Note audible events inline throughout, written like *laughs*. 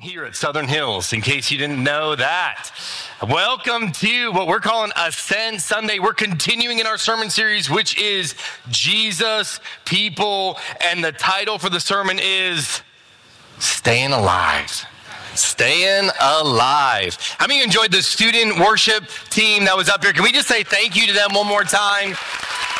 here at Southern Hills, in case you didn't know that. Welcome to what we're calling Ascent Sunday. We're continuing in our sermon series, which is Jesus, People, and the title for the sermon is Staying Alive. Staying alive. How many enjoyed the student worship team that was up here? Can we just say thank you to them one more time?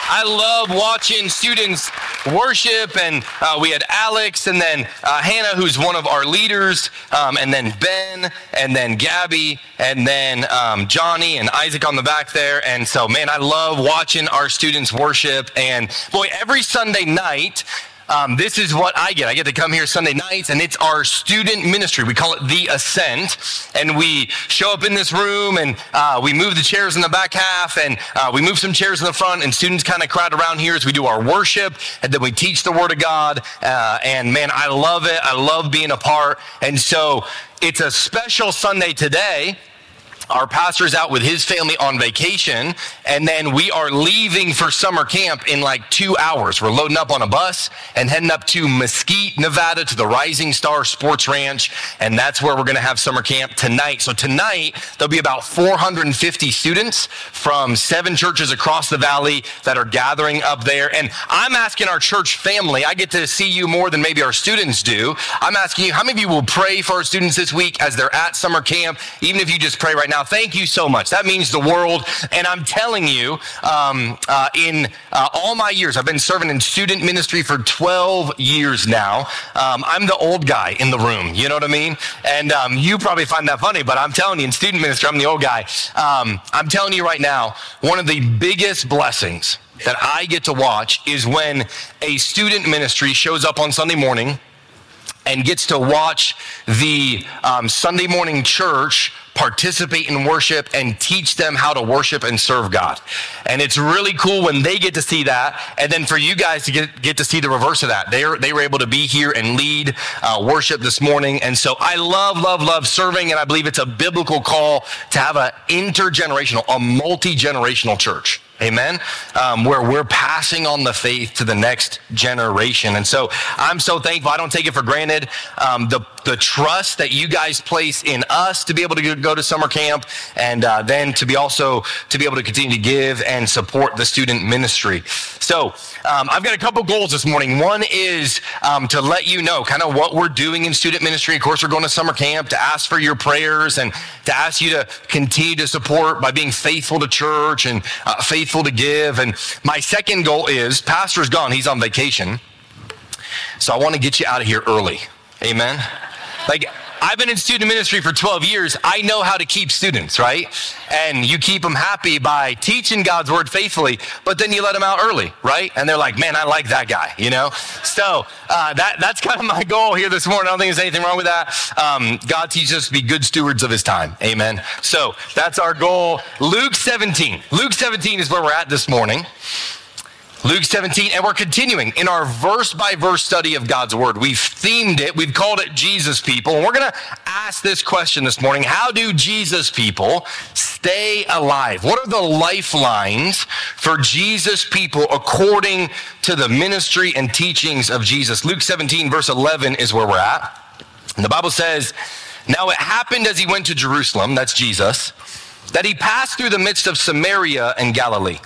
I love watching students worship, and uh, we had Alex, and then uh, Hannah, who's one of our leaders, um, and then Ben, and then Gabby, and then um, Johnny and Isaac on the back there. And so, man, I love watching our students worship. And boy, every Sunday night, um, this is what I get. I get to come here Sunday nights, and it's our student ministry. We call it the Ascent, and we show up in this room, and uh, we move the chairs in the back half, and uh, we move some chairs in the front, and students kind of crowd around here as we do our worship, and then we teach the Word of God. Uh, and man, I love it. I love being a part. And so it's a special Sunday today our pastor's out with his family on vacation, and then we are leaving for summer camp in like two hours. We're loading up on a bus and heading up to Mesquite, Nevada to the Rising Star Sports Ranch, and that's where we're going to have summer camp tonight. So tonight, there'll be about 450 students from seven churches across the valley that are gathering up there. And I'm asking our church family, I get to see you more than maybe our students do. I'm asking you, how many of you will pray for our students this week as they're at summer camp, even if you just pray right now? Now. Thank you so much. That means the world. And I'm telling you, um, uh, in uh, all my years, I've been serving in student ministry for 12 years now. Um, I'm the old guy in the room. You know what I mean? And um, you probably find that funny, but I'm telling you, in student ministry, I'm the old guy. Um, I'm telling you right now, one of the biggest blessings that I get to watch is when a student ministry shows up on Sunday morning and gets to watch the um, Sunday morning church participate in worship and teach them how to worship and serve God. And it's really cool when they get to see that. And then for you guys to get, get to see the reverse of that. They were, they were able to be here and lead uh, worship this morning. And so I love, love, love serving. And I believe it's a biblical call to have an intergenerational, a multi generational church. Amen. Um, where we're passing on the faith to the next generation. And so I'm so thankful. I don't take it for granted. Um, the, the trust that you guys place in us to be able to go to summer camp and uh, then to be also to be able to continue to give and support the student ministry. So um, I've got a couple goals this morning. One is um, to let you know kind of what we're doing in student ministry. Of course, we're going to summer camp to ask for your prayers and to ask you to continue to support by being faithful to church and uh, faithful faithful to give. And my second goal is pastor's gone, he's on vacation. So I want to get you out of here early. Amen. Like, I've been in student ministry for 12 years. I know how to keep students, right? And you keep them happy by teaching God's word faithfully, but then you let them out early, right? And they're like, man, I like that guy, you know? So uh, that, that's *laughs* kind of my goal here this morning. I don't think there's anything wrong with that. Um, God teaches us to be good stewards of his time. Amen. So that's our goal. Luke 17. Luke 17 is where we're at this morning. Luke 17, and we're continuing in our verse by verse study of God's word. We've themed it, we've called it Jesus people, and we're going to ask this question this morning How do Jesus people stay alive? What are the lifelines for Jesus people according to the ministry and teachings of Jesus? Luke 17, verse 11 is where we're at. And the Bible says, Now it happened as he went to Jerusalem, that's Jesus, that he passed through the midst of Samaria and Galilee.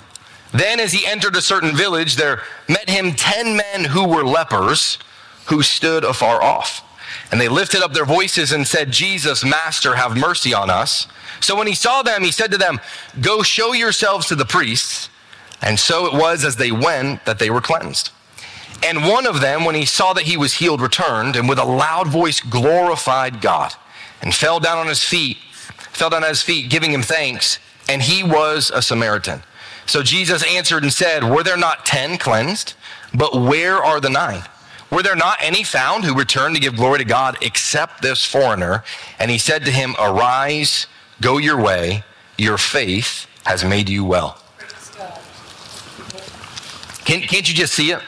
Then, as he entered a certain village, there met him ten men who were lepers, who stood afar off. And they lifted up their voices and said, Jesus, Master, have mercy on us. So when he saw them, he said to them, Go show yourselves to the priests. And so it was as they went that they were cleansed. And one of them, when he saw that he was healed, returned and with a loud voice glorified God and fell down on his feet, fell down on his feet, giving him thanks. And he was a Samaritan. So Jesus answered and said, Were there not ten cleansed? But where are the nine? Were there not any found who returned to give glory to God except this foreigner? And he said to him, Arise, go your way, your faith has made you well. Can, can't you just see it?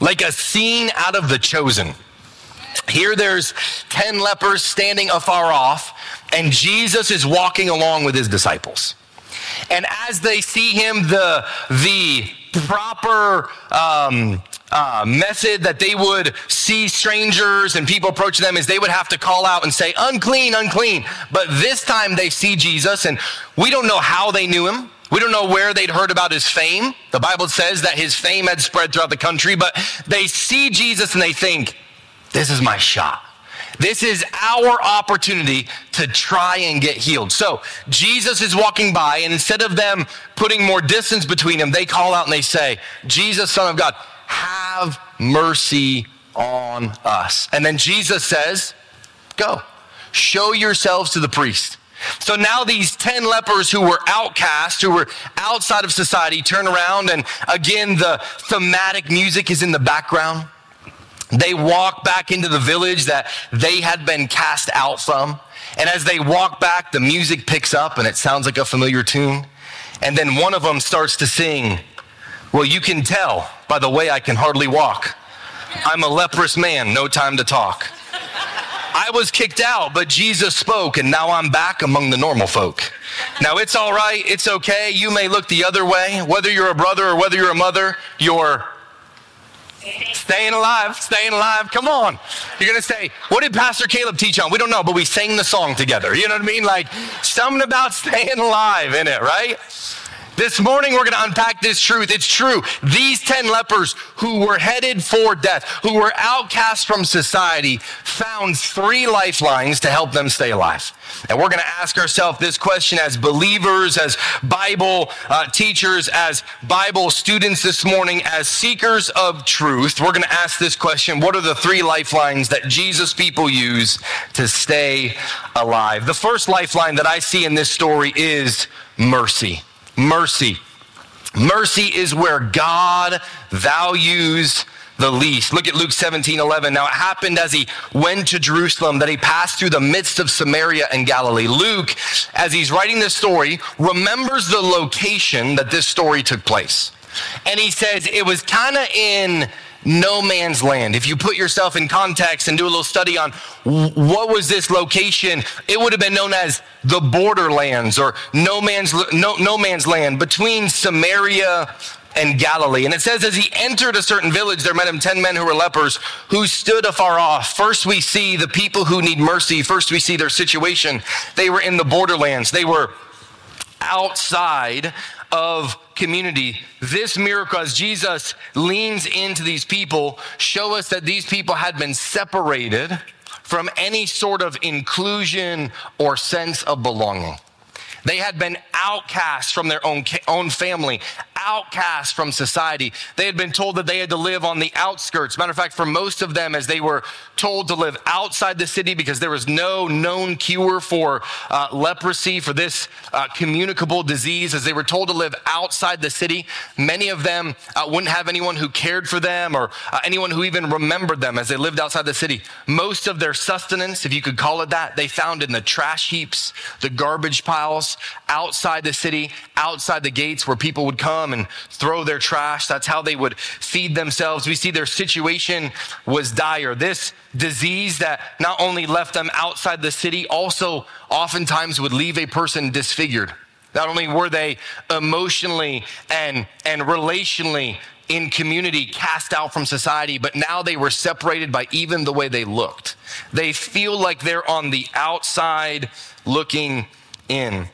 Like a scene out of The Chosen. Here there's 10 lepers standing afar off, and Jesus is walking along with his disciples. And as they see him, the, the proper um, uh, method that they would see strangers and people approach them is they would have to call out and say, unclean, unclean. But this time they see Jesus, and we don't know how they knew him. We don't know where they'd heard about his fame. The Bible says that his fame had spread throughout the country, but they see Jesus and they think, this is my shot. This is our opportunity to try and get healed. So Jesus is walking by, and instead of them putting more distance between them, they call out and they say, Jesus, Son of God, have mercy on us. And then Jesus says, Go, show yourselves to the priest. So now these 10 lepers who were outcast, who were outside of society, turn around, and again, the thematic music is in the background. They walk back into the village that they had been cast out from. And as they walk back, the music picks up and it sounds like a familiar tune. And then one of them starts to sing, Well, you can tell by the way I can hardly walk. I'm a leprous man, no time to talk. I was kicked out, but Jesus spoke, and now I'm back among the normal folk. Now it's all right, it's okay. You may look the other way, whether you're a brother or whether you're a mother, you're Staying alive, staying alive. Come on. You're going to say, what did Pastor Caleb teach on? We don't know, but we sang the song together. You know what I mean? Like something about staying alive in it, right? This morning, we're going to unpack this truth. It's true. These 10 lepers who were headed for death, who were outcast from society, found three lifelines to help them stay alive. And we're going to ask ourselves this question as believers, as Bible uh, teachers, as Bible students this morning, as seekers of truth. We're going to ask this question What are the three lifelines that Jesus people use to stay alive? The first lifeline that I see in this story is mercy mercy. Mercy is where God values the least. Look at Luke 17, 11. Now it happened as he went to Jerusalem that he passed through the midst of Samaria and Galilee. Luke, as he's writing this story, remembers the location that this story took place. And he says it was kind of in no man's land. If you put yourself in context and do a little study on what was this location, it would have been known as the borderlands or no man's no, no man's land between Samaria and Galilee. And it says, as he entered a certain village, there met him 10 men who were lepers who stood afar off. First, we see the people who need mercy. First, we see their situation. They were in the borderlands, they were outside of community. This miracle, as Jesus leans into these people, show us that these people had been separated from any sort of inclusion or sense of belonging. They had been outcast from their own, own family, outcast from society. They had been told that they had to live on the outskirts. Matter of fact, for most of them, as they were told to live outside the city because there was no known cure for uh, leprosy, for this uh, communicable disease, as they were told to live outside the city, many of them uh, wouldn't have anyone who cared for them or uh, anyone who even remembered them as they lived outside the city. Most of their sustenance, if you could call it that, they found in the trash heaps, the garbage piles outside the city, outside the gates where people would come and throw their trash. That's how they would feed themselves. We see their situation was dire. This disease that not only left them outside the city, also oftentimes would leave a person disfigured. Not only were they emotionally and, and relationally in community cast out from society, but now they were separated by even the way they looked. They feel like they're on the outside looking in.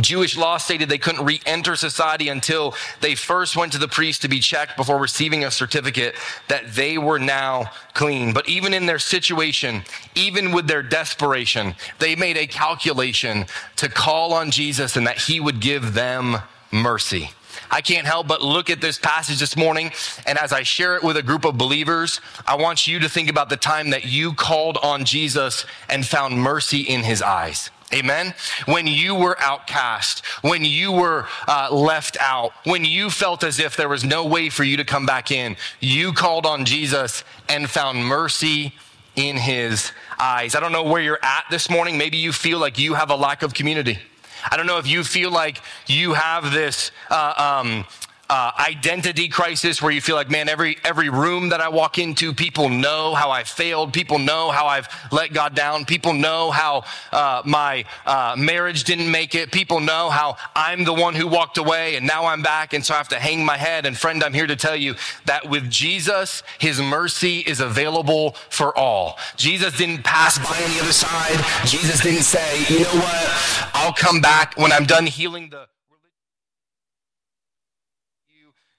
Jewish law stated they couldn't re enter society until they first went to the priest to be checked before receiving a certificate that they were now clean. But even in their situation, even with their desperation, they made a calculation to call on Jesus and that he would give them mercy. I can't help but look at this passage this morning, and as I share it with a group of believers, I want you to think about the time that you called on Jesus and found mercy in his eyes. Amen. When you were outcast, when you were uh, left out, when you felt as if there was no way for you to come back in, you called on Jesus and found mercy in his eyes. I don't know where you're at this morning. Maybe you feel like you have a lack of community. I don't know if you feel like you have this. Uh, um, uh, identity crisis where you feel like, man, every, every room that I walk into, people know how I failed. People know how I've let God down. People know how uh, my uh, marriage didn't make it. People know how I'm the one who walked away and now I'm back. And so I have to hang my head. And friend, I'm here to tell you that with Jesus, his mercy is available for all. Jesus didn't pass by on the other side. Jesus didn't say, you know what? I'll come back when I'm done healing the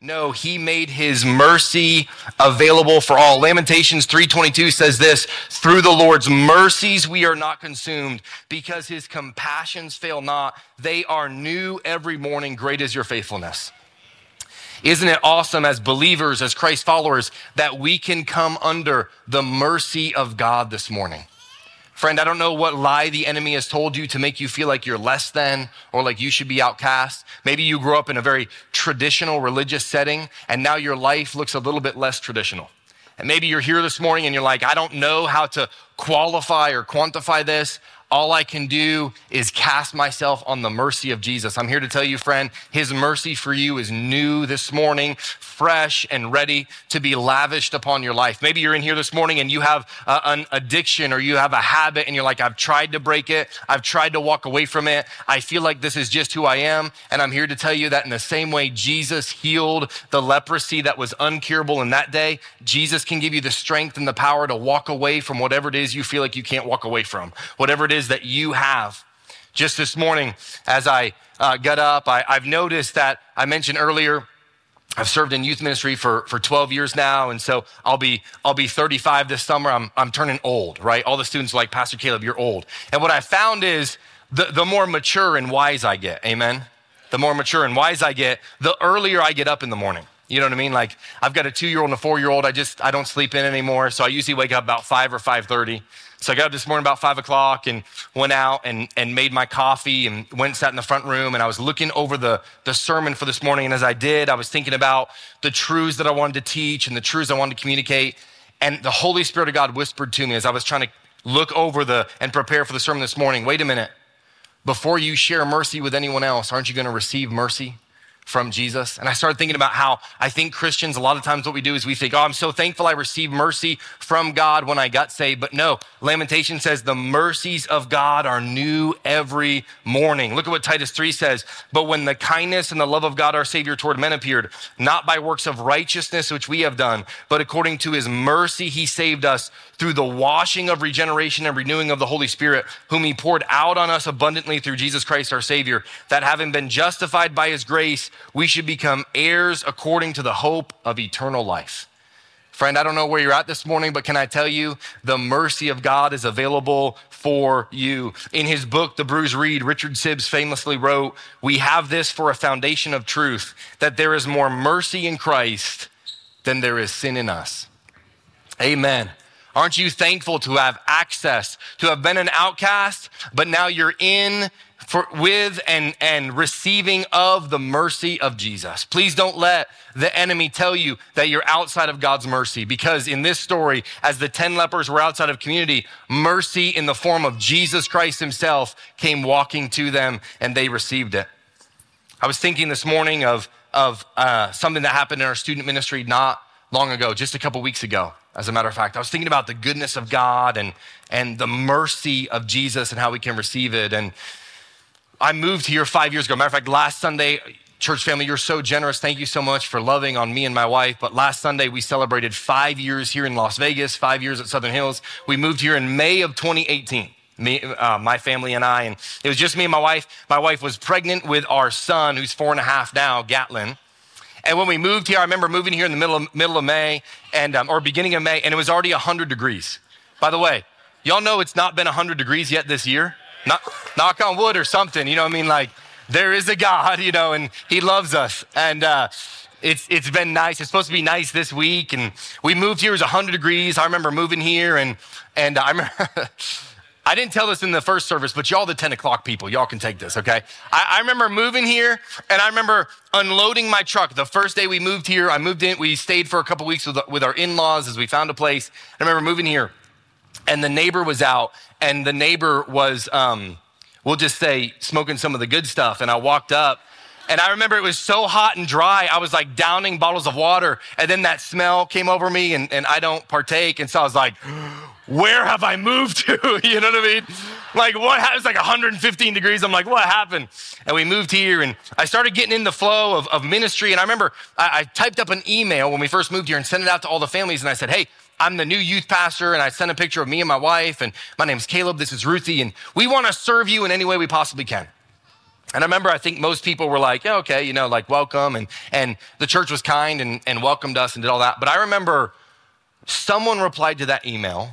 No, he made his mercy available for all. Lamentations 3:22 says this, through the Lord's mercies we are not consumed because his compassions fail not. They are new every morning. Great is your faithfulness. Isn't it awesome as believers, as Christ followers, that we can come under the mercy of God this morning? Friend, I don't know what lie the enemy has told you to make you feel like you're less than or like you should be outcast. Maybe you grew up in a very traditional religious setting and now your life looks a little bit less traditional. And maybe you're here this morning and you're like, I don't know how to qualify or quantify this. All I can do is cast myself on the mercy of Jesus. I'm here to tell you, friend, his mercy for you is new this morning, fresh and ready to be lavished upon your life. Maybe you're in here this morning and you have uh, an addiction or you have a habit and you're like, I've tried to break it. I've tried to walk away from it. I feel like this is just who I am. And I'm here to tell you that in the same way Jesus healed the leprosy that was uncurable in that day, Jesus can give you the strength and the power to walk away from whatever it is you feel like you can't walk away from, whatever it is that you have. Just this morning, as I uh, got up, I, I've noticed that I mentioned earlier, I've served in youth ministry for, for 12 years now. And so I'll be, I'll be 35 this summer. I'm, I'm turning old, right? All the students are like, Pastor Caleb, you're old. And what I found is the, the more mature and wise I get, amen? The more mature and wise I get, the earlier I get up in the morning. You know what I mean? Like I've got a two year old and a four year old. I just, I don't sleep in anymore. So I usually wake up about five or 5.30. So I got up this morning about five o'clock and went out and, and made my coffee and went and sat in the front room and I was looking over the, the sermon for this morning. And as I did, I was thinking about the truths that I wanted to teach and the truths I wanted to communicate. And the Holy Spirit of God whispered to me as I was trying to look over the and prepare for the sermon this morning. Wait a minute. Before you share mercy with anyone else, aren't you going to receive mercy? From Jesus. And I started thinking about how I think Christians, a lot of times what we do is we think, oh, I'm so thankful I received mercy from God when I got saved. But no, Lamentation says the mercies of God are new every morning. Look at what Titus 3 says. But when the kindness and the love of God our Savior toward men appeared, not by works of righteousness which we have done, but according to his mercy, he saved us through the washing of regeneration and renewing of the Holy Spirit, whom he poured out on us abundantly through Jesus Christ our Savior, that having been justified by his grace, we should become heirs according to the hope of eternal life. Friend, I don't know where you're at this morning, but can I tell you the mercy of God is available for you. In his book, The Bruised Reed, Richard Sibbes famously wrote, We have this for a foundation of truth, that there is more mercy in Christ than there is sin in us. Amen. Aren't you thankful to have access, to have been an outcast, but now you're in for, with and, and receiving of the mercy of Jesus. Please don't let the enemy tell you that you're outside of God's mercy because in this story, as the 10 lepers were outside of community, mercy in the form of Jesus Christ himself came walking to them and they received it. I was thinking this morning of, of uh, something that happened in our student ministry not long ago, just a couple weeks ago, as a matter of fact. I was thinking about the goodness of God and, and the mercy of Jesus and how we can receive it. And I moved here five years ago. Matter of fact, last Sunday, church family, you're so generous. Thank you so much for loving on me and my wife. But last Sunday, we celebrated five years here in Las Vegas, five years at Southern Hills. We moved here in May of 2018 me, uh, my family and I, and it was just me and my wife. My wife was pregnant with our son, who's four and a half now, Gatlin. And when we moved here, I remember moving here in the middle of, middle of May and, um, or beginning of May, and it was already 100 degrees. By the way, y'all know it's not been 100 degrees yet this year? Not, knock on wood or something, you know what I mean? Like, there is a God, you know, and He loves us. And, uh, it's, it's been nice. It's supposed to be nice this week. And we moved here, it was 100 degrees. I remember moving here, and, and I remember. *laughs* I didn't tell this in the first service, but y'all, the 10 o'clock people, y'all can take this, okay? I, I, remember moving here and I remember unloading my truck. The first day we moved here, I moved in, we stayed for a couple weeks with, with our in laws as we found a place. I remember moving here and the neighbor was out and the neighbor was, um, we'll just say, smoking some of the good stuff. And I walked up And I remember it was so hot and dry, I was like downing bottles of water. And then that smell came over me, and, and I don't partake. And so I was like, where have I moved to? *laughs* you know what I mean? Like, what? happened? It's like 115 degrees. I'm like, what happened? And we moved here, and I started getting in the flow of, of ministry. And I remember I, I typed up an email when we first moved here and sent it out to all the families. And I said, hey, I'm the new youth pastor, and I sent a picture of me and my wife, and my name's Caleb. This is Ruthie, and we want to serve you in any way we possibly can. And I remember, I think most people were like, yeah, okay, you know, like welcome. And, and the church was kind and, and welcomed us and did all that. But I remember someone replied to that email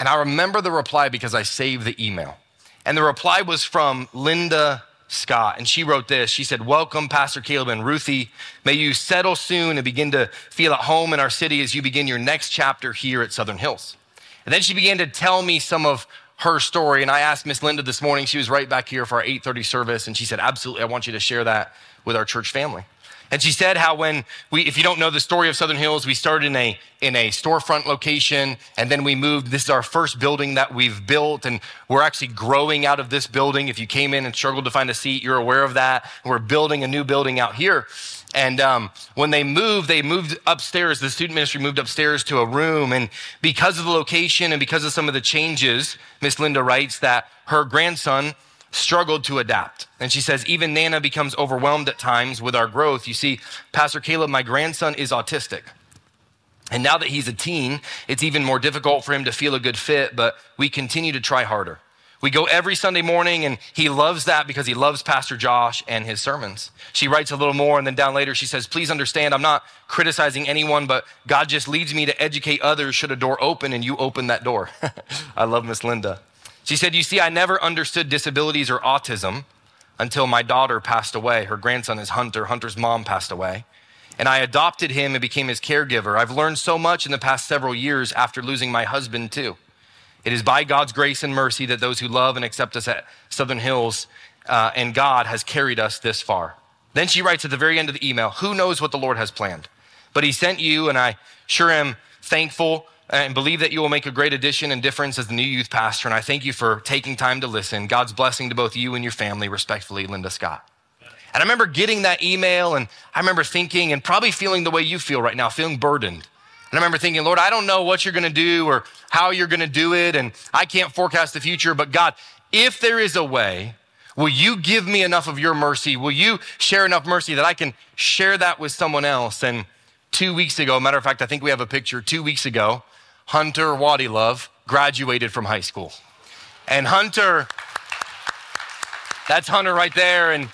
and I remember the reply because I saved the email. And the reply was from Linda Scott. And she wrote this. She said, Welcome, Pastor Caleb and Ruthie. May you settle soon and begin to feel at home in our city as you begin your next chapter here at Southern Hills. And then she began to tell me some of her story. And I asked Miss Linda this morning, she was right back here for our 8:30 service, and she said, Absolutely, I want you to share that with our church family. And she said how when we, if you don't know the story of Southern Hills, we started in a, in a storefront location and then we moved. This is our first building that we've built and we're actually growing out of this building. If you came in and struggled to find a seat, you're aware of that. We're building a new building out here. And um, when they moved, they moved upstairs. The student ministry moved upstairs to a room. And because of the location and because of some of the changes, Miss Linda writes that her grandson struggled to adapt. And she says, even Nana becomes overwhelmed at times with our growth. You see, Pastor Caleb, my grandson is autistic. And now that he's a teen, it's even more difficult for him to feel a good fit, but we continue to try harder. We go every Sunday morning, and he loves that because he loves Pastor Josh and his sermons. She writes a little more, and then down later she says, Please understand, I'm not criticizing anyone, but God just leads me to educate others should a door open, and you open that door. *laughs* I love Miss Linda. She said, You see, I never understood disabilities or autism until my daughter passed away. Her grandson is Hunter. Hunter's mom passed away. And I adopted him and became his caregiver. I've learned so much in the past several years after losing my husband, too. It is by God's grace and mercy that those who love and accept us at Southern Hills uh, and God has carried us this far. Then she writes at the very end of the email, Who knows what the Lord has planned? But he sent you, and I sure am thankful and believe that you will make a great addition and difference as the new youth pastor. And I thank you for taking time to listen. God's blessing to both you and your family, respectfully, Linda Scott. And I remember getting that email, and I remember thinking and probably feeling the way you feel right now, feeling burdened. And I remember thinking, Lord, I don't know what you're going to do or how you're going to do it, and I can't forecast the future, but God, if there is a way, will you give me enough of your mercy? Will you share enough mercy that I can share that with someone else? And two weeks ago, matter of fact, I think we have a picture, two weeks ago, Hunter Wadilove graduated from high school. And Hunter, that's Hunter right there. And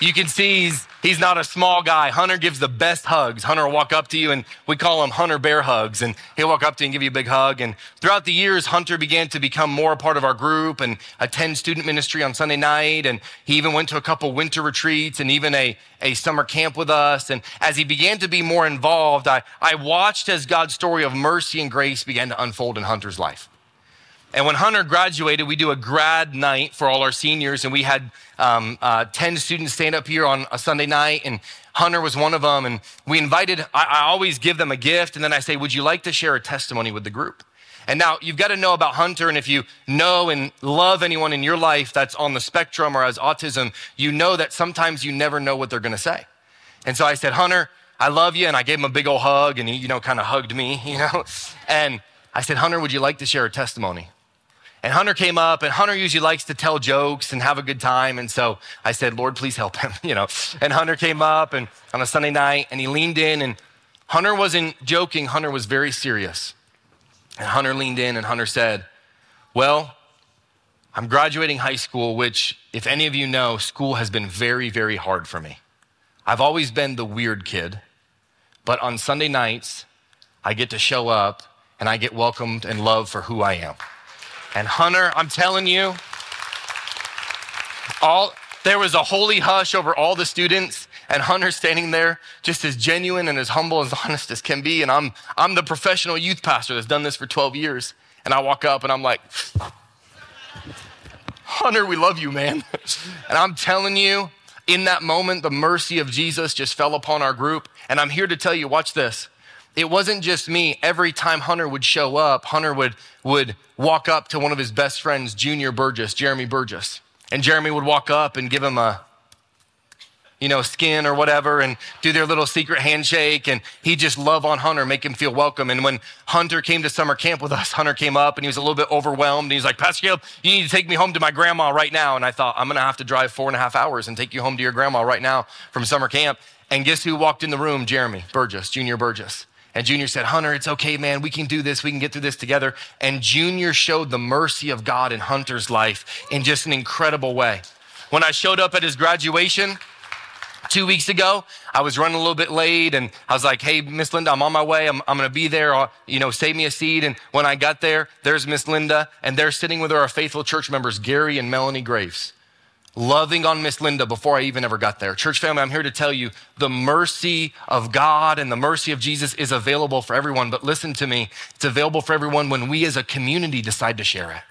you can see he's, he's not a small guy. Hunter gives the best hugs. Hunter will walk up to you and we call him Hunter Bear Hugs. And he'll walk up to you and give you a big hug. And throughout the years, Hunter began to become more a part of our group and attend student ministry on Sunday night. And he even went to a couple winter retreats and even a, a summer camp with us. And as he began to be more involved, I, I watched as God's story of mercy and grace began to unfold in Hunter's life. And when Hunter graduated, we do a grad night for all our seniors, and we had um, uh, 10 students stand up here on a Sunday night, and Hunter was one of them. And we invited, I, I always give them a gift, and then I say, Would you like to share a testimony with the group? And now you've got to know about Hunter, and if you know and love anyone in your life that's on the spectrum or has autism, you know that sometimes you never know what they're going to say. And so I said, Hunter, I love you. And I gave him a big old hug, and he, you know, kind of hugged me, *laughs* you know. And I said, Hunter, would you like to share a testimony? And Hunter came up, and Hunter usually likes to tell jokes and have a good time. And so I said, Lord, please help him, *laughs* you know. And Hunter came up and on a Sunday night, and he leaned in, and Hunter wasn't joking, Hunter was very serious. And Hunter leaned in, and Hunter said, Well, I'm graduating high school, which, if any of you know, school has been very, very hard for me. I've always been the weird kid, but on Sunday nights, I get to show up and I get welcomed and loved for who I am. And Hunter, I'm telling you, all there was a holy hush over all the students and Hunter standing there just as genuine and as humble as *laughs* honest as can be. And I'm, I'm the professional youth pastor that's done this for 12 years. And I walk up and I'm like, Hunter, we love you, man. *laughs* and I'm telling you, in that moment, the mercy of Jesus just fell upon our group. And I'm here to tell you, watch this it wasn't just me. Every time Hunter would show up, Hunter would, would walk up to one of his best friends, Junior Burgess, Jeremy Burgess. And Jeremy would walk up and give him a, you know, skin or whatever and do their little secret handshake. And he just love on Hunter, make him feel welcome. And when Hunter came to summer camp with us, Hunter came up and he was a little bit overwhelmed. And he's like, Pastor Caleb, you need to take me home to my grandma right now. And I thought, I'm going to have to drive four and a half hours and take you home to your grandma right now from summer camp. And guess who walked in the room? Jeremy Burgess, Junior Burgess. And Junior said, Hunter, it's okay, man. We can do this. We can get through this together. And Junior showed the mercy of God in Hunter's life in just an incredible way. When I showed up at his graduation, two weeks ago. I was running a little bit late and I was like, hey, Miss Linda, I'm on my way. I'm, I'm going to be there. I'll, you know, save me a seat. And when I got there, there's Miss Linda and they're sitting with our faithful church members, Gary and Melanie Graves, loving on Miss Linda before I even ever got there. Church family, I'm here to tell you the mercy of God and the mercy of Jesus is available for everyone. But listen to me, it's available for everyone when we as a community decide to share it.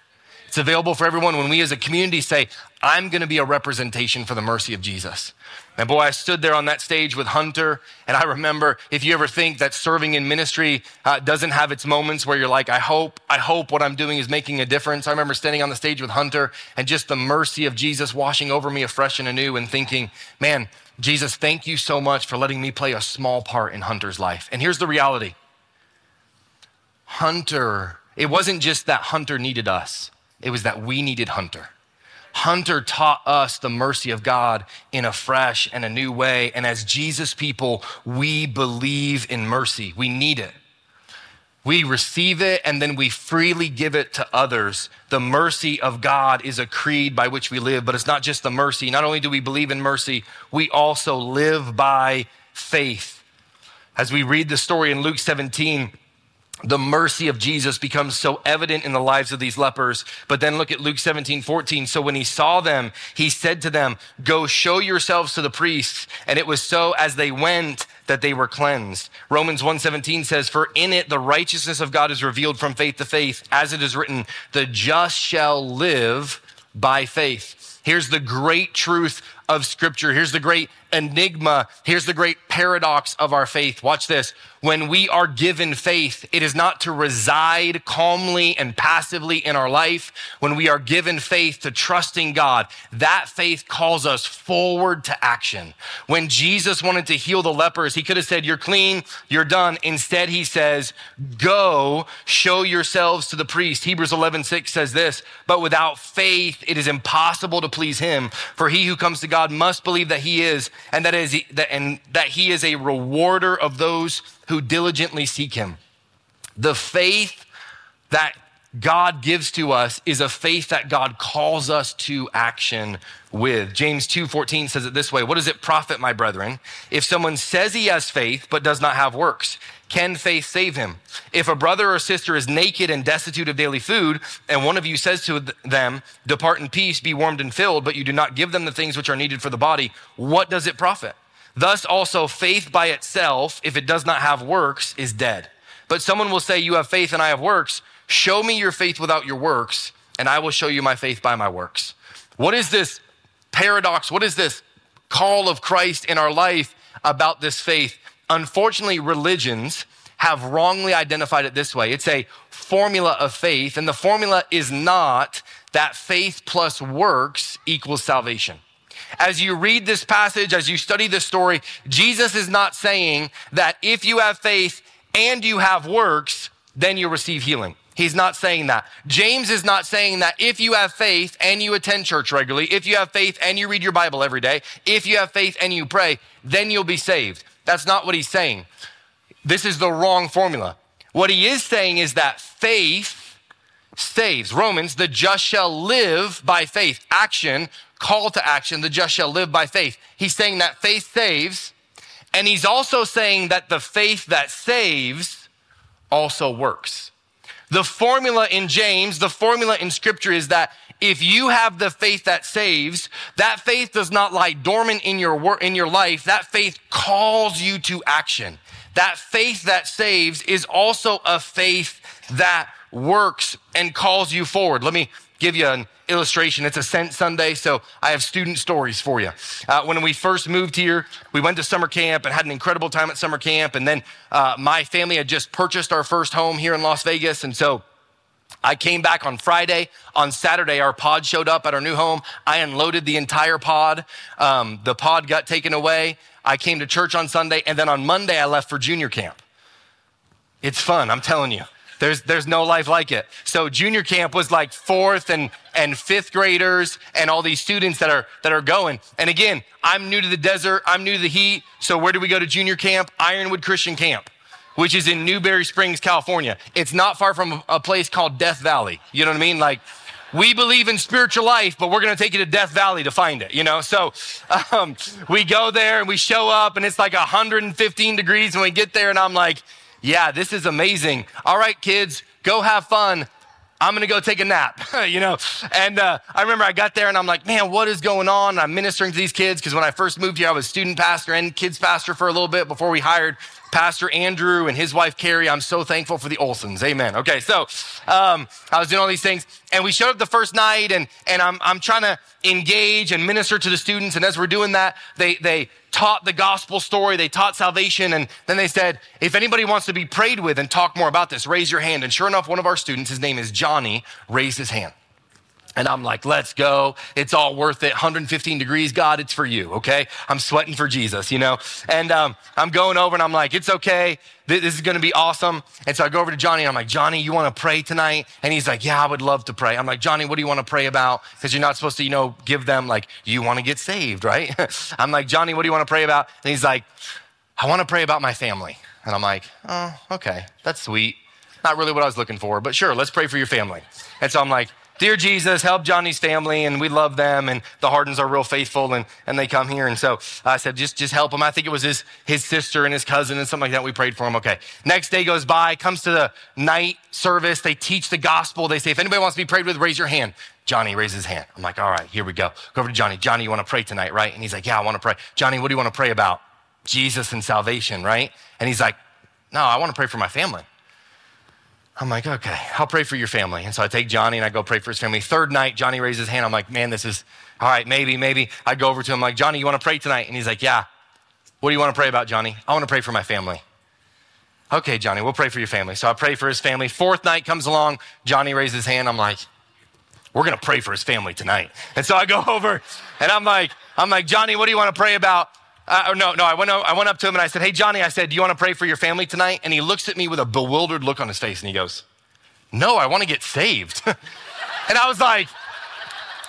It's available for everyone when we as a community say, I'm going to be a representation for the mercy of Jesus. And boy, I stood there on that stage with Hunter, and I remember if you ever think that serving in ministry uh, doesn't have its moments where you're like, I hope, I hope what I'm doing is making a difference. I remember standing on the stage with Hunter and just the mercy of Jesus washing over me afresh and anew and thinking, man, Jesus, thank you so much for letting me play a small part in Hunter's life. And here's the reality Hunter, it wasn't just that Hunter needed us, it was that we needed Hunter. Hunter taught us the mercy of God in a fresh and a new way. And as Jesus people, we believe in mercy. We need it. We receive it and then we freely give it to others. The mercy of God is a creed by which we live, but it's not just the mercy. Not only do we believe in mercy, we also live by faith. As we read the story in Luke 17, the mercy of Jesus becomes so evident in the lives of these lepers. But then look at Luke 17, 14. So when he saw them, he said to them, Go show yourselves to the priests. And it was so as they went that they were cleansed. Romans 1:17 says, For in it the righteousness of God is revealed from faith to faith, as it is written, the just shall live by faith. Here's the great truth of Scripture. Here's the great enigma. Here's the great paradox of our faith. Watch this. When we are given faith, it is not to reside calmly and passively in our life. When we are given faith to trusting God, that faith calls us forward to action. When Jesus wanted to heal the lepers, he could have said, You're clean, you're done. Instead, he says, Go show yourselves to the priest. Hebrews 11, 6 says this, but without faith, it is impossible to please him. For he who comes to God must believe that he is and that is and that he is a rewarder of those who diligently seek him. The faith that God gives to us is a faith that God calls us to action with. James 2:14 says it this way, what does it profit my brethren if someone says he has faith but does not have works? Can faith save him? If a brother or sister is naked and destitute of daily food, and one of you says to them, Depart in peace, be warmed and filled, but you do not give them the things which are needed for the body, what does it profit? Thus also, faith by itself, if it does not have works, is dead. But someone will say, You have faith and I have works. Show me your faith without your works, and I will show you my faith by my works. What is this paradox? What is this call of Christ in our life about this faith? Unfortunately, religions have wrongly identified it this way it's a formula of faith, and the formula is not that faith plus works equals salvation. As you read this passage, as you study this story, Jesus is not saying that if you have faith and you have works, then you receive healing. He's not saying that. James is not saying that if you have faith and you attend church regularly, if you have faith and you read your Bible every day, if you have faith and you pray, then you'll be saved. That's not what he's saying. This is the wrong formula. What he is saying is that faith saves. Romans, the just shall live by faith. Action, call to action, the just shall live by faith. He's saying that faith saves, and he's also saying that the faith that saves also works. The formula in James, the formula in scripture is that if you have the faith that saves, that faith does not lie dormant in your work, in your life. That faith calls you to action. That faith that saves is also a faith that works and calls you forward. Let me give you an illustration. It's a Ascent Sunday, so I have student stories for you. Uh, when we first moved here, we went to summer camp and had an incredible time at summer camp. And then uh, my family had just purchased our first home here in Las Vegas. And so I came back on Friday. On Saturday, our pod showed up at our new home. I unloaded the entire pod. Um, the pod got taken away. I came to church on Sunday. And then on Monday, I left for junior camp. It's fun, I'm telling you. There's, there's no life like it. So junior camp was like fourth and, and fifth graders and all these students that are, that are going. And again, I'm new to the desert. I'm new to the heat. So where do we go to junior camp? Ironwood Christian Camp which is in Newberry Springs, California. It's not far from a place called Death Valley. You know what I mean? Like, we believe in spiritual life, but we're going to take you to Death Valley to find it, you know? So um, we go there and we show up and it's like 115 degrees when we get there. And I'm like, yeah, this is amazing. All right, kids, go have fun. I'm gonna go take a nap, *laughs* you know? And uh, I remember I got there and I'm like, man, what is going on? And I'm ministering to these kids because when I first moved here, I was student pastor and kids pastor for a little bit before we hired Pastor Andrew and his wife Carrie. I'm so thankful for the Olsons. Amen. Okay, so um, I was doing all these things, and we showed up the first night, and and I'm I'm trying to engage and minister to the students. And as we're doing that, they they taught the gospel story, they taught salvation, and then they said, if anybody wants to be prayed with and talk more about this, raise your hand. And sure enough, one of our students, his name is Johnny, raised his hand. And I'm like, let's go. It's all worth it. 115 degrees, God, it's for you, okay? I'm sweating for Jesus, you know? And um, I'm going over and I'm like, it's okay. This is gonna be awesome. And so I go over to Johnny and I'm like, Johnny, you wanna pray tonight? And he's like, yeah, I would love to pray. I'm like, Johnny, what do you wanna pray about? Because you're not supposed to, you know, give them like, you wanna get saved, right? *laughs* I'm like, Johnny, what do you wanna pray about? And he's like, I wanna pray about my family. And I'm like, oh, okay, that's sweet. Not really what I was looking for, but sure, let's pray for your family. And so I'm like, Dear Jesus, help Johnny's family, and we love them, and the Hardens are real faithful, and, and they come here. And so I said, just, just help him. I think it was his, his sister and his cousin and something like that. We prayed for him. Okay. Next day goes by, comes to the night service. They teach the gospel. They say, if anybody wants to be prayed with, raise your hand. Johnny raises his hand. I'm like, all right, here we go. Go over to Johnny. Johnny, you want to pray tonight, right? And he's like, yeah, I want to pray. Johnny, what do you want to pray about? Jesus and salvation, right? And he's like, no, I want to pray for my family. I'm like, okay, I'll pray for your family. And so I take Johnny and I go pray for his family. Third night, Johnny raises his hand. I'm like, man, this is, all right, maybe, maybe. I go over to him, like, Johnny, you want to pray tonight? And he's like, yeah. What do you want to pray about, Johnny? I want to pray for my family. Okay, Johnny, we'll pray for your family. So I pray for his family. Fourth night comes along, Johnny raises his hand. I'm like, we're to pray for his family tonight. And so I go *laughs* over and I'm like, I'm like, Johnny, what do you want to pray about? Uh, no, no, I went, up, I went up to him and I said, Hey, Johnny, I said, Do you want to pray for your family tonight? And he looks at me with a bewildered look on his face and he goes, No, I want to get saved. *laughs* and I was like,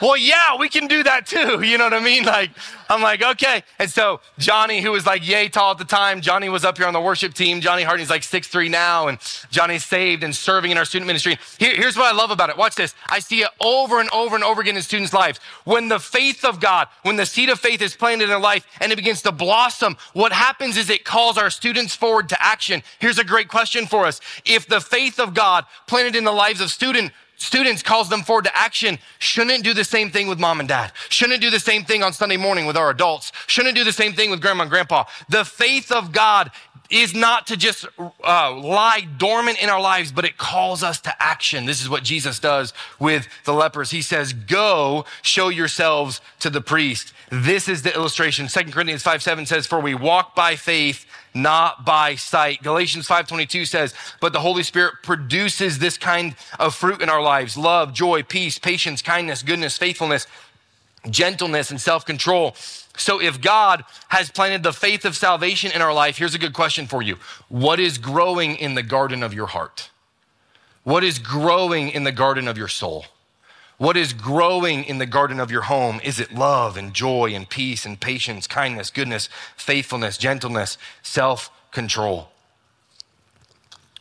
well, yeah, we can do that too. *laughs* You know what I mean? Like, I'm like, okay. And so Johnny, who was like yay tall at the time, Johnny was up here on the worship team. Johnny Hardy's like six three now, and Johnny's saved and serving in our student ministry. Here, here's what I love about it. Watch this. I see it over and over and over again in students' lives. When the faith of God, when the seed of faith is planted in their life and it begins to blossom, what happens is it calls our students forward to action. Here's a great question for us. If the faith of God planted in the lives of student students calls them forward to action shouldn't do the same thing with mom and dad shouldn't do the same thing on sunday morning with our adults shouldn't do the same thing with grandma and grandpa the faith of god is not to just uh, lie dormant in our lives, but it calls us to action. This is what Jesus does with the lepers. He says, Go show yourselves to the priest. This is the illustration. Second Corinthians 5 7 says, For we walk by faith, not by sight. Galatians 5:22 says, "But the Holy Spirit produces this kind of fruit in our lives: love, joy, peace, patience, kindness, goodness, faithfulness, gentleness, and self-control." So if God has planted the faith of salvation in our life, here's a good question for you. What is growing in the garden of your heart? What is growing in the garden of your soul? What is growing in the garden of your home? Is it love and joy and peace and patience, kindness, goodness, faithfulness, gentleness, self control?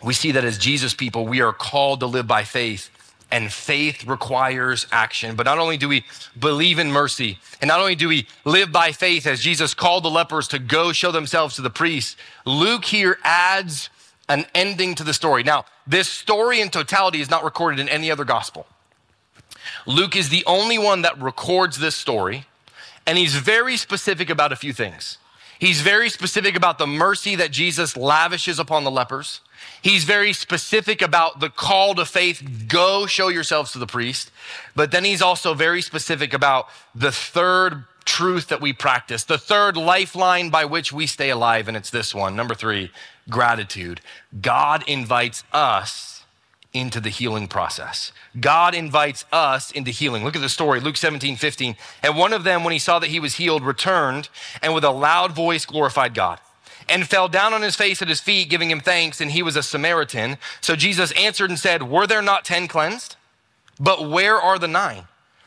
We see that as Jesus people, we are called to live by faith, and faith requires action. But not only do we believe in mercy, and not only do we live by faith as Jesus called the lepers to go show themselves to the priests, Luke here adds an ending to the story. Now, this story in totality is not recorded in any other gospel. Luke is the only one that records this story, and he's very specific about a few things. He's very specific about the mercy that Jesus lavishes upon the lepers. He's very specific about the call to faith go show yourselves to the priest. But then he's also very specific about the third truth that we practice, the third lifeline by which we stay alive. And it's this one. Number three, gratitude. God invites us into the healing process. God invites us into healing. Look at the story, Luke 17, 15. And one of them, when he saw that he was healed, returned and with a loud voice glorified God and fell down on his face at his feet, giving him thanks. And he was a Samaritan. So Jesus answered and said, Were there not 10 cleansed? But where are the nine?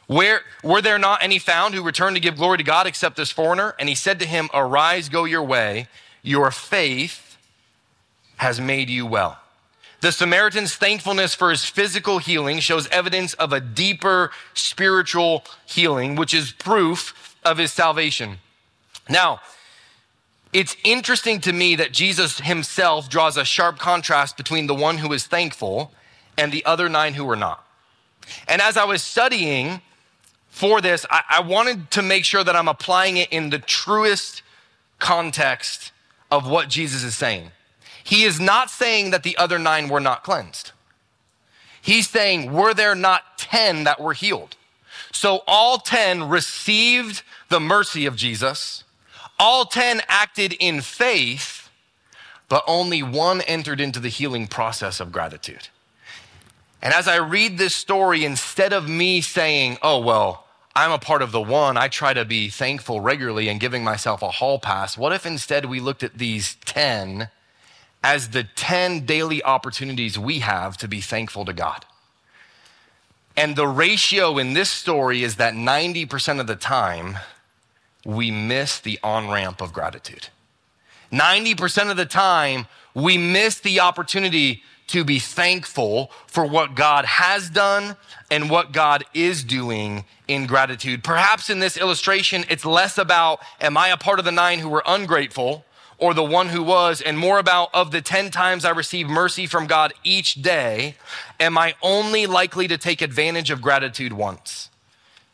Where were there not any found who returned to give glory to God except this foreigner? And he said to him, Arise, go your way. Your faith has made you well. The Samaritan's thankfulness for his physical healing shows evidence of a deeper spiritual healing, which is proof of his salvation. Now, it's interesting to me that Jesus himself draws a sharp contrast between the one who is thankful and the other nine who were not. And as I was studying for this, I, I wanted to make sure that I'm applying it in the truest context of what Jesus is saying. He is not saying that the other nine were not cleansed. He's saying, were there not 10 that were healed? So all 10 received the mercy of Jesus. All 10 acted in faith, but only one entered into the healing process of gratitude. And as I read this story, instead of me saying, oh, well, I'm a part of the one, I try to be thankful regularly and giving myself a hall pass, what if instead we looked at these 10 as the 10 daily opportunities we have to be thankful to God? And the ratio in this story is that 90% of the time, we miss the on ramp of gratitude. 90% of the time, we miss the opportunity to be thankful for what God has done and what God is doing in gratitude. Perhaps in this illustration, it's less about, am I a part of the nine who were ungrateful or the one who was, and more about, of the 10 times I receive mercy from God each day, am I only likely to take advantage of gratitude once?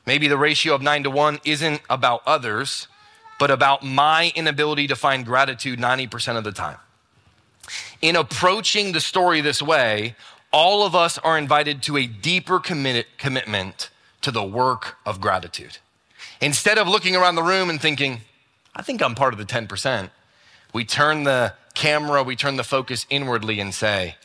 Maybe the ratio of nine to one isn't about others, but about my inability to find gratitude 90% of the time. In approaching the story this way, all of us are invited to a deeper commit- commitment to the work of gratitude. Instead of looking around the room and thinking, I think I'm part of the 10%, we turn the camera, we turn the focus inwardly and say,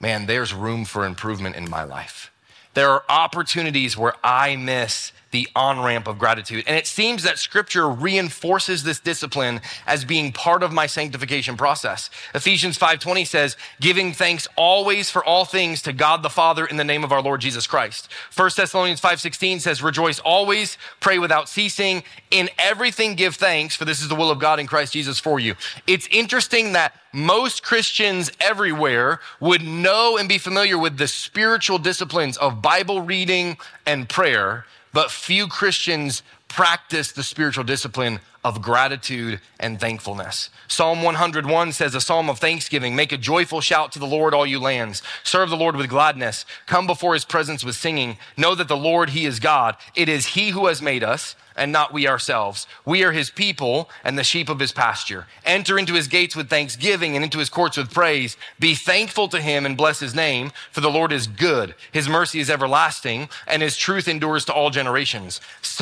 man, there's room for improvement in my life. There are opportunities where I miss the on ramp of gratitude. And it seems that scripture reinforces this discipline as being part of my sanctification process. Ephesians 5:20 says, "Giving thanks always for all things to God the Father in the name of our Lord Jesus Christ." 1 Thessalonians 5:16 says, "Rejoice always, pray without ceasing, in everything give thanks, for this is the will of God in Christ Jesus for you." It's interesting that most Christians everywhere would know and be familiar with the spiritual disciplines of Bible reading and prayer, but few Christians practice the spiritual discipline of gratitude and thankfulness. Psalm 101 says, A psalm of thanksgiving. Make a joyful shout to the Lord, all you lands. Serve the Lord with gladness. Come before his presence with singing. Know that the Lord, he is God. It is he who has made us and not we ourselves. We are his people and the sheep of his pasture. Enter into his gates with thanksgiving and into his courts with praise. Be thankful to him and bless his name, for the Lord is good. His mercy is everlasting, and his truth endures to all generations.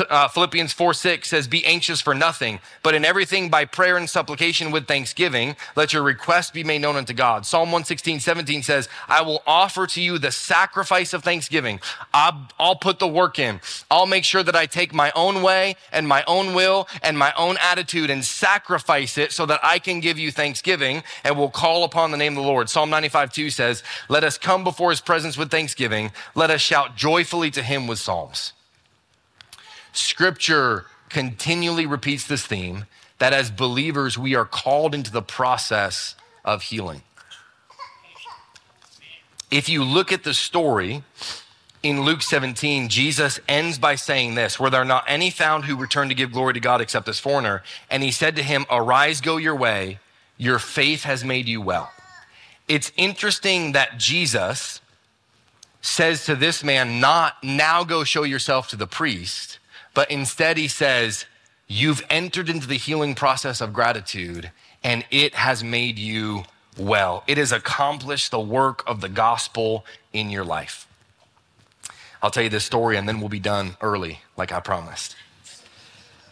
Uh, Philippians 4 6 says, Be anxious for nothing, but in everything by prayer and supplication with thanksgiving, let your requests be made known unto God. Psalm 116 17 says, I will offer to you the sacrifice of thanksgiving. I'll, I'll put the work in. I'll make sure that I take my own way way and my own will and my own attitude and sacrifice it so that I can give you thanksgiving and will call upon the name of the Lord. Psalm 95 2 says, Let us come before his presence with thanksgiving. Let us shout joyfully to him with psalms. Scripture continually repeats this theme that as believers, we are called into the process of healing. If you look at the story, in Luke 17, Jesus ends by saying this Were there not any found who returned to give glory to God except this foreigner? And he said to him, Arise, go your way. Your faith has made you well. It's interesting that Jesus says to this man, Not now go show yourself to the priest, but instead he says, You've entered into the healing process of gratitude, and it has made you well. It has accomplished the work of the gospel in your life. I'll tell you this story and then we'll be done early, like I promised.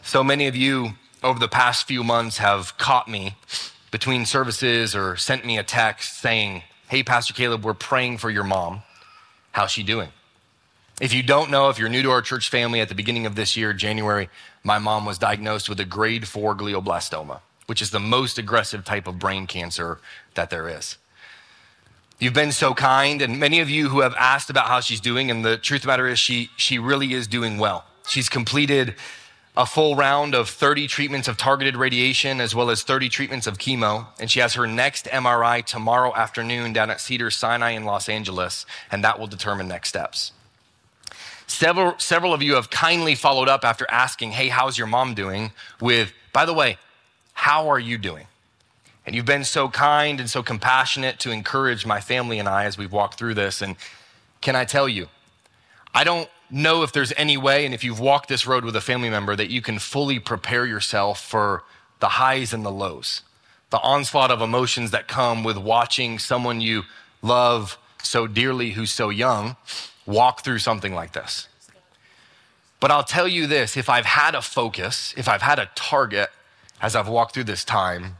So many of you over the past few months have caught me between services or sent me a text saying, Hey, Pastor Caleb, we're praying for your mom. How's she doing? If you don't know, if you're new to our church family, at the beginning of this year, January, my mom was diagnosed with a grade four glioblastoma, which is the most aggressive type of brain cancer that there is. You've been so kind, and many of you who have asked about how she's doing, and the truth of the matter is, she, she really is doing well. She's completed a full round of 30 treatments of targeted radiation as well as 30 treatments of chemo. And she has her next MRI tomorrow afternoon down at Cedar Sinai in Los Angeles, and that will determine next steps. Several, several of you have kindly followed up after asking, Hey, how's your mom doing? with, By the way, how are you doing? And you've been so kind and so compassionate to encourage my family and I as we've walked through this. And can I tell you, I don't know if there's any way, and if you've walked this road with a family member, that you can fully prepare yourself for the highs and the lows, the onslaught of emotions that come with watching someone you love so dearly who's so young walk through something like this. But I'll tell you this if I've had a focus, if I've had a target as I've walked through this time,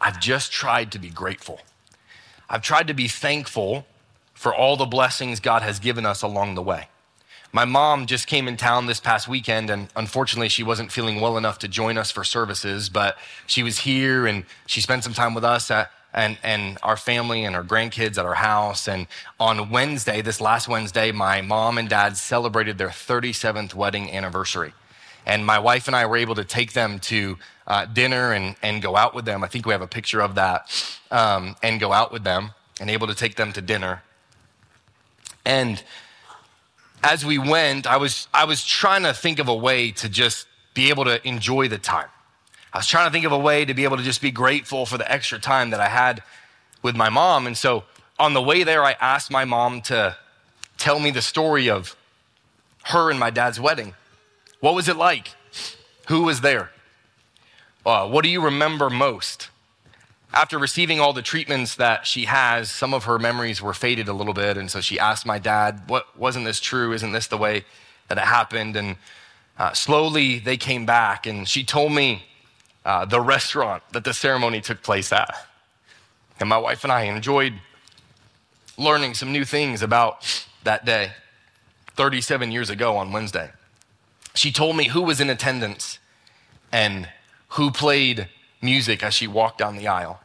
I've just tried to be grateful. I've tried to be thankful for all the blessings God has given us along the way. My mom just came in town this past weekend, and unfortunately, she wasn't feeling well enough to join us for services, but she was here and she spent some time with us at, and, and our family and our grandkids at our house. And on Wednesday, this last Wednesday, my mom and dad celebrated their 37th wedding anniversary. And my wife and I were able to take them to uh, dinner and, and go out with them. I think we have a picture of that um, and go out with them and able to take them to dinner. And as we went, I was, I was trying to think of a way to just be able to enjoy the time. I was trying to think of a way to be able to just be grateful for the extra time that I had with my mom. And so on the way there, I asked my mom to tell me the story of her and my dad's wedding. What was it like? Who was there? Uh, what do you remember most? After receiving all the treatments that she has, some of her memories were faded a little bit. And so she asked my dad, What wasn't this true? Isn't this the way that it happened? And uh, slowly they came back, and she told me uh, the restaurant that the ceremony took place at. And my wife and I enjoyed learning some new things about that day, 37 years ago on Wednesday. She told me who was in attendance and who played music as she walked down the aisle.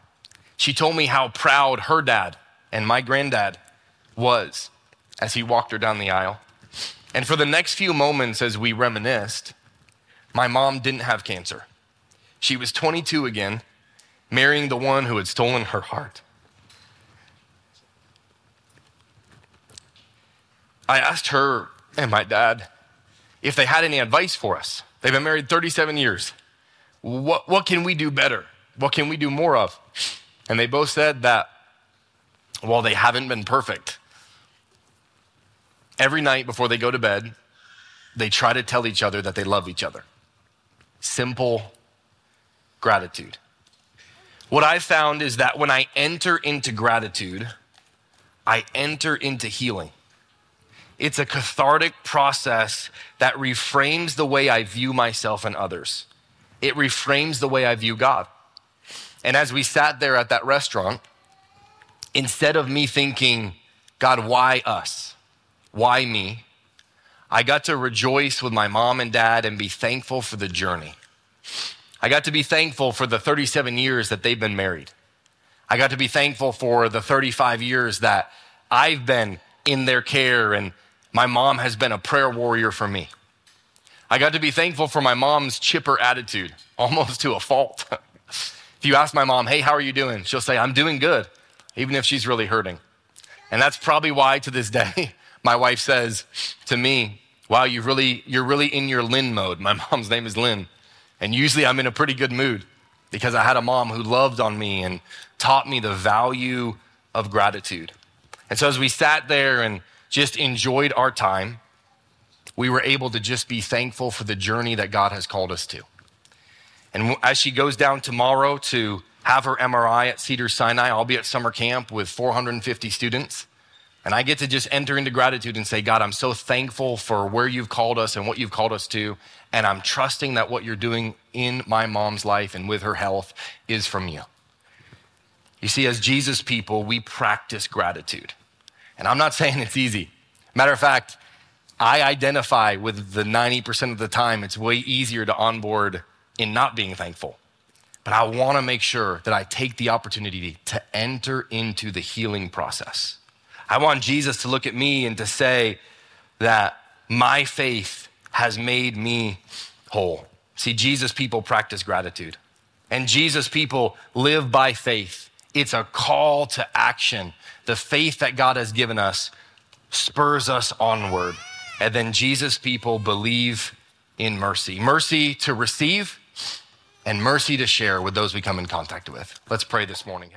She told me how proud her dad and my granddad was as he walked her down the aisle. And for the next few moments, as we reminisced, my mom didn't have cancer. She was 22 again, marrying the one who had stolen her heart. I asked her and my dad if they had any advice for us. They've been married 37 years. What, what can we do better? What can we do more of? And they both said that while they haven't been perfect, every night before they go to bed, they try to tell each other that they love each other. Simple gratitude. What I found is that when I enter into gratitude, I enter into healing. It's a cathartic process that reframes the way I view myself and others it reframes the way I view God. And as we sat there at that restaurant, instead of me thinking, God, why us? Why me? I got to rejoice with my mom and dad and be thankful for the journey. I got to be thankful for the 37 years that they've been married. I got to be thankful for the 35 years that I've been in their care and my mom has been a prayer warrior for me. I got to be thankful for my mom's chipper attitude, *laughs* almost to a fault. *laughs* if you ask my mom, hey, how are you doing? She'll say, I'm doing good, even if she's really hurting. And that's probably why to this *laughs* day, my wife says to me, wow, you really, you're really in your Lynn mode. My mom's name is Lynn. And usually I'm in a pretty good mood because I had a mom who loved on me and taught me the value of gratitude. And so as we sat there and just enjoyed our time, we were able to just be thankful for the journey that God has called us to. And as she goes down tomorrow to have her MRI at Cedar Sinai, I'll be at summer camp with 450 students. And I get to just enter into gratitude and say, God, I'm so thankful for where you've called us and what you've called us to. And I'm trusting that what you're doing in my mom's life and with her health is from you. You see, as Jesus people, we practice gratitude. And I'm not *laughs* saying it's easy. Matter of fact, I identify with the 90% of the time it's way easier to onboard in not being thankful. But I want to make sure that I take the opportunity to enter into the healing process. I want Jesus to look at me and to say that my faith has made me whole. See, Jesus people practice gratitude, and Jesus people live by faith. It's a call to action. The faith that God has given us spurs us onward. And then Jesus people believe in mercy mercy to receive and mercy to share with those we come in contact with. Let's pray this morning.